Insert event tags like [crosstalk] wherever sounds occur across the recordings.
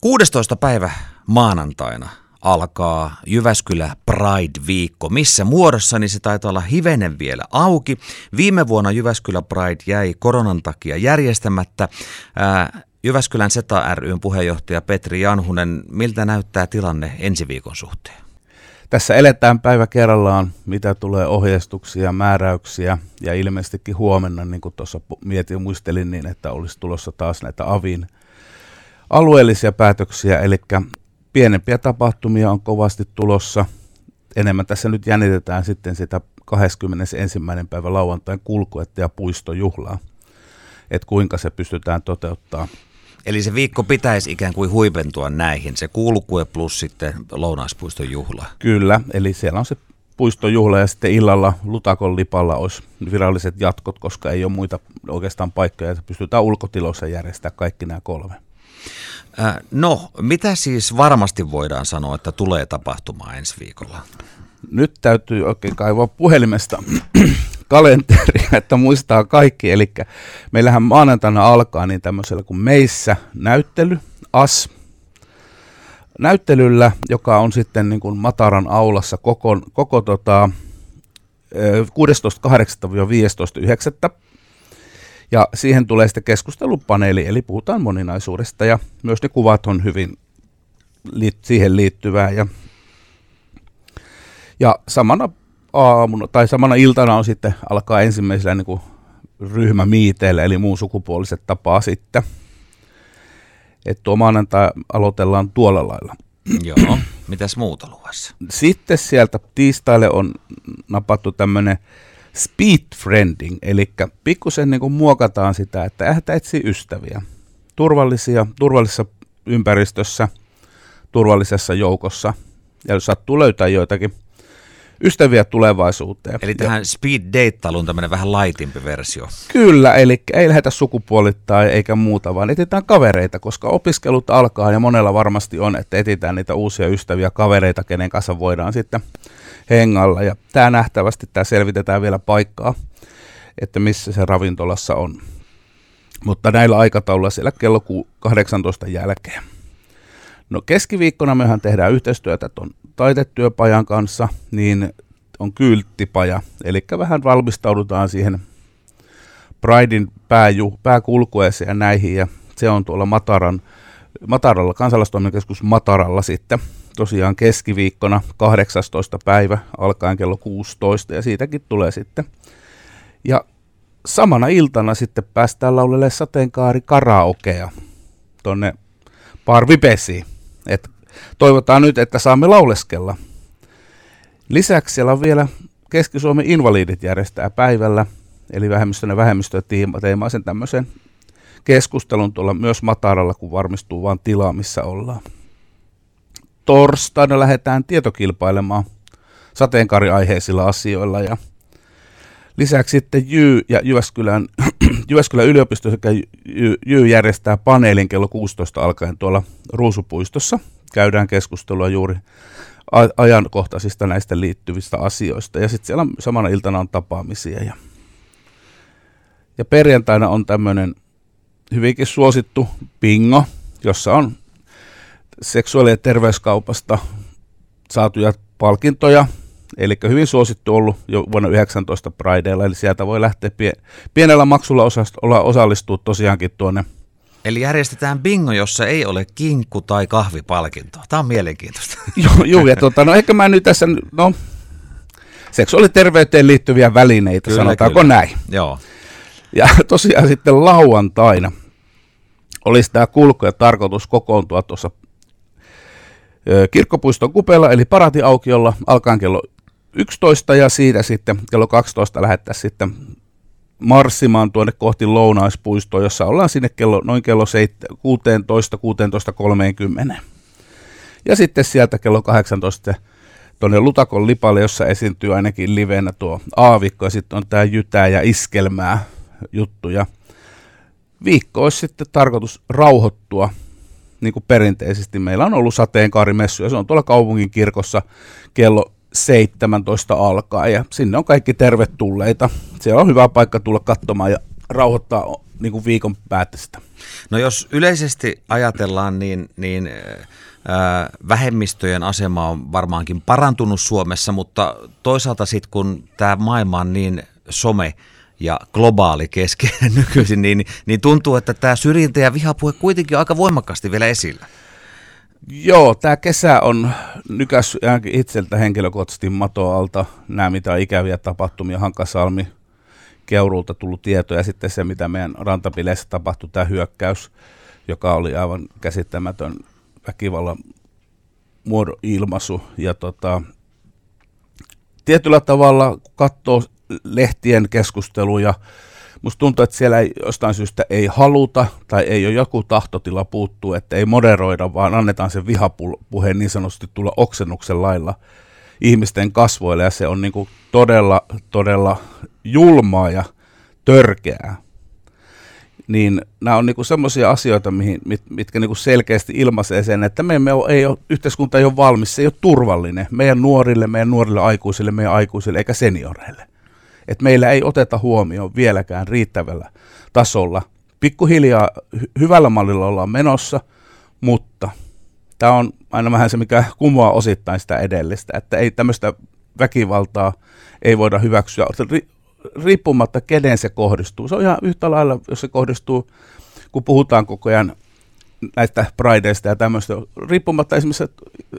16. päivä maanantaina alkaa Jyväskylä Pride-viikko. Missä muodossa, niin se taitaa olla hivenen vielä auki. Viime vuonna Jyväskylä Pride jäi koronan takia järjestämättä. Ää, Jyväskylän SETA ryn puheenjohtaja Petri Janhunen, miltä näyttää tilanne ensi viikon suhteen? Tässä eletään päivä kerrallaan, mitä tulee ohjeistuksia, määräyksiä ja ilmeisestikin huomenna, niin kuin tuossa mietin muistelin niin, että olisi tulossa taas näitä avin alueellisia päätöksiä, eli pienempiä tapahtumia on kovasti tulossa. Enemmän tässä nyt jännitetään sitten sitä 21. päivä lauantain kulkuetta ja puistojuhlaa, että kuinka se pystytään toteuttaa. Eli se viikko pitäisi ikään kuin huipentua näihin, se kulkue plus sitten lounaispuiston juhla. Kyllä, eli siellä on se puistojuhla ja sitten illalla Lutakon lipalla olisi viralliset jatkot, koska ei ole muita oikeastaan paikkoja, että pystytään ulkotiloissa järjestämään kaikki nämä kolme. No, mitä siis varmasti voidaan sanoa, että tulee tapahtumaan ensi viikolla? Nyt täytyy oikein kaivaa puhelimesta [clears throat] kalenteria, että muistaa kaikki. Eli meillähän maanantaina alkaa niin tämmöisellä kuin meissä näyttely, AS, näyttelyllä, joka on sitten niin kuin Mataran aulassa koko, koko tota, 16.8.-15.9. Ja siihen tulee sitten keskustelupaneeli, eli puhutaan moninaisuudesta ja myös ne kuvat on hyvin siihen liittyvää. Ja, ja samana aamuna tai samana iltana on sitten alkaa ensimmäisellä niin kuin ryhmämiiteillä, eli muun sukupuoliset tapaa sitten. Että tuo maanantai aloitellaan tuolla lailla. Joo, mitäs muuta luvassa? Sitten sieltä tiistaille on napattu tämmöinen speed friending, eli pikkusen niin kuin muokataan sitä, että ähtä etsii ystäviä. Turvallisia, turvallisessa ympäristössä, turvallisessa joukossa. Ja jos sattuu löytää joitakin ystäviä tulevaisuuteen. Eli tähän speed date tämmöinen vähän laitimpi versio. Kyllä, eli ei lähetä sukupuolittaa eikä muuta, vaan etsitään kavereita, koska opiskelut alkaa ja monella varmasti on, että etsitään niitä uusia ystäviä, kavereita, kenen kanssa voidaan sitten hengalla. Ja tämä nähtävästi, tämä selvitetään vielä paikkaa, että missä se ravintolassa on. Mutta näillä aikatauluilla siellä kello 18 jälkeen. No keskiviikkona mehän tehdään yhteistyötä tuon taitetyöpajan kanssa, niin on kylttipaja, eli vähän valmistaudutaan siihen Pridein pääju, pääkulkueeseen ja näihin, ja se on tuolla Mataran, Mataralla, kansalaistoimintokeskus Mataralla sitten tosiaan keskiviikkona 18. päivä alkaen kello 16 ja siitäkin tulee sitten. Ja samana iltana sitten päästään laulelle sateenkaari karaokea tonne Parvipesiin. Et toivotaan nyt, että saamme lauleskella. Lisäksi siellä on vielä Keski-Suomen invalidit järjestää päivällä, eli vähemmistön ja vähemmistöteemaisen tämmöisen keskustelun tuolla myös Mataralla, kun varmistuu vain tila, missä ollaan torstaina lähdetään tietokilpailemaan sateenkaariaiheisilla asioilla ja lisäksi sitten Jy ja Jyväskylän, [clears throat] Jyväskylän yliopisto sekä Jy järjestää paneelin kello 16 alkaen tuolla Ruusupuistossa. Käydään keskustelua juuri ajankohtaisista näistä liittyvistä asioista. Ja sitten siellä samana iltana on tapaamisia. Ja, ja perjantaina on tämmöinen hyvinkin suosittu bingo, jossa on seksuaali- ja terveyskaupasta saatuja palkintoja, eli hyvin suosittu ollut jo vuonna 19 Prideilla, eli sieltä voi lähteä pie- pienellä maksulla osast- osallistua tosiaankin tuonne Eli järjestetään bingo, jossa ei ole kinkku- tai kahvipalkintoa. Tämä on mielenkiintoista. [laughs] joo, joo ja tuota, no ehkä mä nyt tässä, no seksuaaliterveyteen liittyviä välineitä, kyllä, sanotaanko kyllä. näin. Joo. Ja [laughs] tosiaan sitten lauantaina olisi tämä kulku ja tarkoitus kokoontua tuossa kirkkopuiston kupeella, eli paratiaukiolla alkaen kello 11 ja siitä sitten kello 12 lähettää sitten marssimaan tuonne kohti lounaispuistoa, jossa ollaan sinne kello, noin kello 16, 16.30. Ja sitten sieltä kello 18 tuonne Lutakon lipalle, jossa esiintyy ainakin livenä tuo aavikko ja sitten on tämä jytää ja iskelmää juttuja. Viikko olisi sitten tarkoitus rauhoittua niin kuin perinteisesti meillä on ollut sateenkaarimessu, ja se on tuolla kaupungin kirkossa kello 17 alkaa, ja sinne on kaikki tervetulleita. Siellä on hyvä paikka tulla katsomaan ja rauhoittaa niin kuin viikon päätöstä. No jos yleisesti ajatellaan, niin, niin ää, vähemmistöjen asema on varmaankin parantunut Suomessa, mutta toisaalta sitten kun tämä maailma on niin some ja globaali keskeinen [laughs] nykyisin, niin, niin tuntuu, että tämä syrjintä ja vihapuhe kuitenkin on aika voimakkaasti vielä esillä. Joo, tämä kesä on nykäs itseltä henkilökohtaisesti matoalta. Nämä mitä ikäviä tapahtumia, Hankasalmi, Keurulta tullut tieto ja sitten se, mitä meidän rantapileissä tapahtui, tämä hyökkäys, joka oli aivan käsittämätön väkivallan muodon ilmaisu. Ja tota, tietyllä tavalla, kun katsoo lehtien keskusteluja, musta tuntuu, että siellä ei, jostain syystä ei haluta tai ei ole joku tahtotila puuttuu, että ei moderoida, vaan annetaan se vihapuheen niin sanotusti tulla oksennuksen lailla ihmisten kasvoille ja se on niin kuin todella, todella julmaa ja törkeää. Niin nämä on niinku semmoisia asioita, mihin, mit, mitkä niinku selkeästi ilmaisee sen, että me emme ole, ei ole, yhteiskunta ei ole valmis, se ei ole turvallinen meidän nuorille, meidän nuorille aikuisille, meidän aikuisille eikä senioreille. Et meillä ei oteta huomioon vieläkään riittävällä tasolla. Pikkuhiljaa hyvällä mallilla ollaan menossa, mutta tämä on aina vähän se, mikä kumoaa osittain sitä edellistä, että ei tämmöistä väkivaltaa ei voida hyväksyä riippumatta kenen se kohdistuu. Se on ihan yhtä lailla, jos se kohdistuu, kun puhutaan koko ajan näistä prideista ja tämmöistä, riippumatta esimerkiksi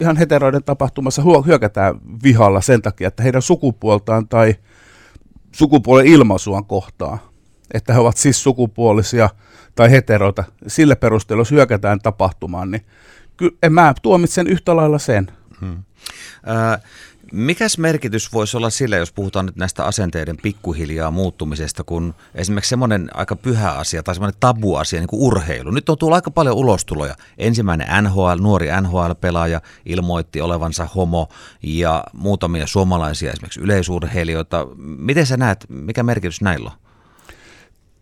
ihan heteroiden tapahtumassa hyökätään vihalla sen takia, että heidän sukupuoltaan tai sukupuolen ilmaisuaan kohtaa, että he ovat siis sukupuolisia tai heteroita, sillä perusteella, jos hyökätään tapahtumaan, niin kyllä en mä tuomitsen yhtä lailla sen. Hmm. Äh, Mikäs merkitys voisi olla sillä, jos puhutaan nyt näistä asenteiden pikkuhiljaa muuttumisesta, kun esimerkiksi semmoinen aika pyhä asia tai semmoinen tabu-asia, niin kuin urheilu. Nyt on tullut aika paljon ulostuloja. Ensimmäinen NHL, nuori NHL-pelaaja ilmoitti olevansa homo ja muutamia suomalaisia esimerkiksi yleisurheilijoita. Miten sä näet, mikä merkitys näillä on?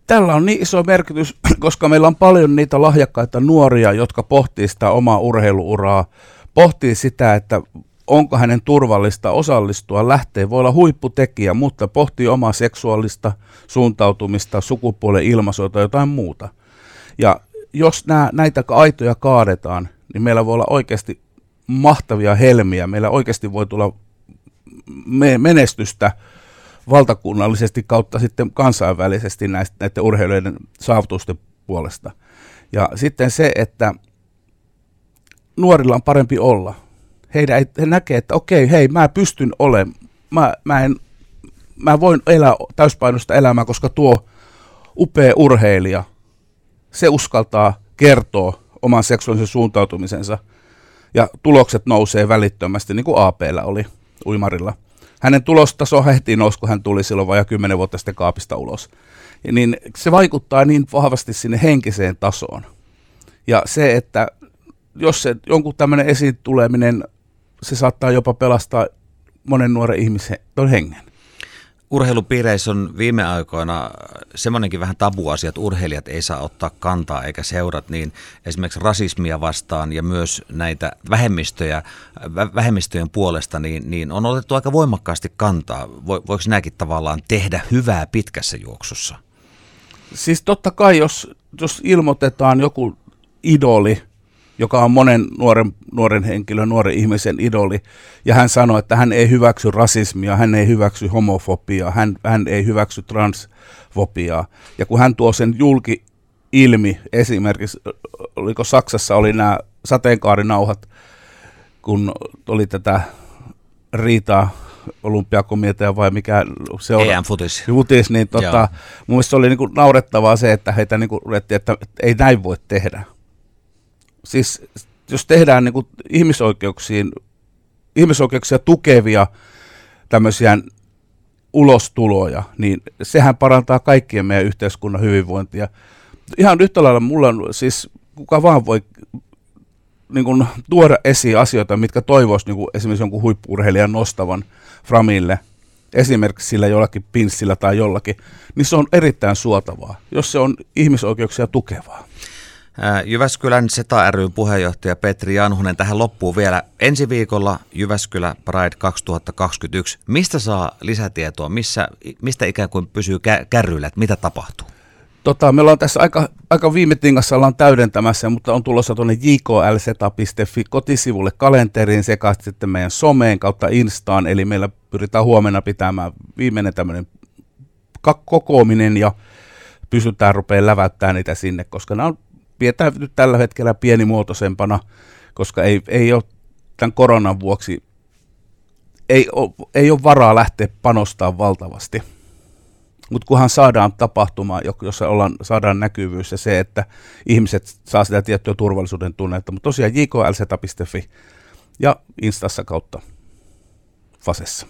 Tällä on niin iso merkitys, [clears throat] koska meillä on paljon niitä lahjakkaita nuoria, jotka pohtii sitä omaa urheiluuraa, pohtii sitä, että onko hänen turvallista osallistua, lähteä, voi olla huipputekijä, mutta pohtii omaa seksuaalista suuntautumista, sukupuolen ilmaisua tai jotain muuta. Ja jos nää, näitä aitoja kaadetaan, niin meillä voi olla oikeasti mahtavia helmiä, meillä oikeasti voi tulla menestystä valtakunnallisesti kautta sitten kansainvälisesti näistä, näiden urheilijoiden saavutusten puolesta. Ja sitten se, että nuorilla on parempi olla heidän, he näkee, että okei, hei, mä pystyn olemaan, mä, mä, en, mä voin elää täyspainosta elämää, koska tuo upea urheilija, se uskaltaa kertoa oman seksuaalisen suuntautumisensa ja tulokset nousee välittömästi, niin kuin APllä oli uimarilla. Hänen tulostaso heti nousi, kun hän tuli silloin vajaa kymmenen vuotta sitten kaapista ulos. Niin se vaikuttaa niin vahvasti sinne henkiseen tasoon. Ja se, että jos se jonkun tämmöinen esiin tuleminen se saattaa jopa pelastaa monen nuoren ihmisen hengen. Urheilupiireissä on viime aikoina semmoinenkin vähän tabuasia, että urheilijat ei saa ottaa kantaa eikä seurat, niin esimerkiksi rasismia vastaan ja myös näitä vähemmistöjä, vähemmistöjen puolesta, niin, niin on otettu aika voimakkaasti kantaa. Voiko nämäkin tavallaan tehdä hyvää pitkässä juoksussa? Siis totta kai, jos, jos ilmoitetaan joku idoli, joka on monen nuoren, nuoren henkilön, nuoren ihmisen idoli, ja hän sanoi, että hän ei hyväksy rasismia, hän ei hyväksy homofobiaa, hän, hän ei hyväksy transfobiaa. Ja kun hän tuo sen julki ilmi, esimerkiksi, oliko Saksassa oli nämä sateenkaarinauhat, kun oli tätä riitaa olympiakomitea vai mikä se on. EM-futis. Futis, niin tota, mun mielestä se oli niinku naurettavaa se, että heitä niinku, että ei näin voi tehdä siis jos tehdään niin kuin ihmisoikeuksiin, ihmisoikeuksia tukevia tämmöisiä ulostuloja, niin sehän parantaa kaikkien meidän yhteiskunnan hyvinvointia. Ihan yhtä lailla mulla on siis, kuka vaan voi niin kuin, tuoda esiin asioita, mitkä toivoisi niin kuin esimerkiksi jonkun huippurheilijan nostavan Framille, esimerkiksi sillä jollakin pinssillä tai jollakin, niin se on erittäin suotavaa, jos se on ihmisoikeuksia tukevaa. Jyväskylän SETA ryn puheenjohtaja Petri Janhunen tähän loppuu vielä ensi viikolla Jyväskylä Pride 2021. Mistä saa lisätietoa? Missä, mistä ikään kuin pysyy kä- kärryillä, että mitä tapahtuu? Tota, me ollaan tässä aika, aika viime tingassa ollaan täydentämässä, mutta on tulossa tuonne jklseta.fi kotisivulle kalenteriin sekä sitten meidän someen kautta Instaan, eli meillä pyritään huomenna pitämään viimeinen tämmöinen kokoaminen ja pystytään rupeaa läväyttää niitä sinne, koska nämä on pidetään nyt tällä hetkellä pienimuotoisempana, koska ei, ei ole tämän koronan vuoksi, ei ole, ei ole varaa lähteä panostaa valtavasti. Mutta kunhan saadaan tapahtuma, jossa ollaan, saadaan näkyvyys ja se, että ihmiset saa sitä tiettyä turvallisuuden tunnetta. Mutta tosiaan jklz.fi ja Instassa kautta Fasessa.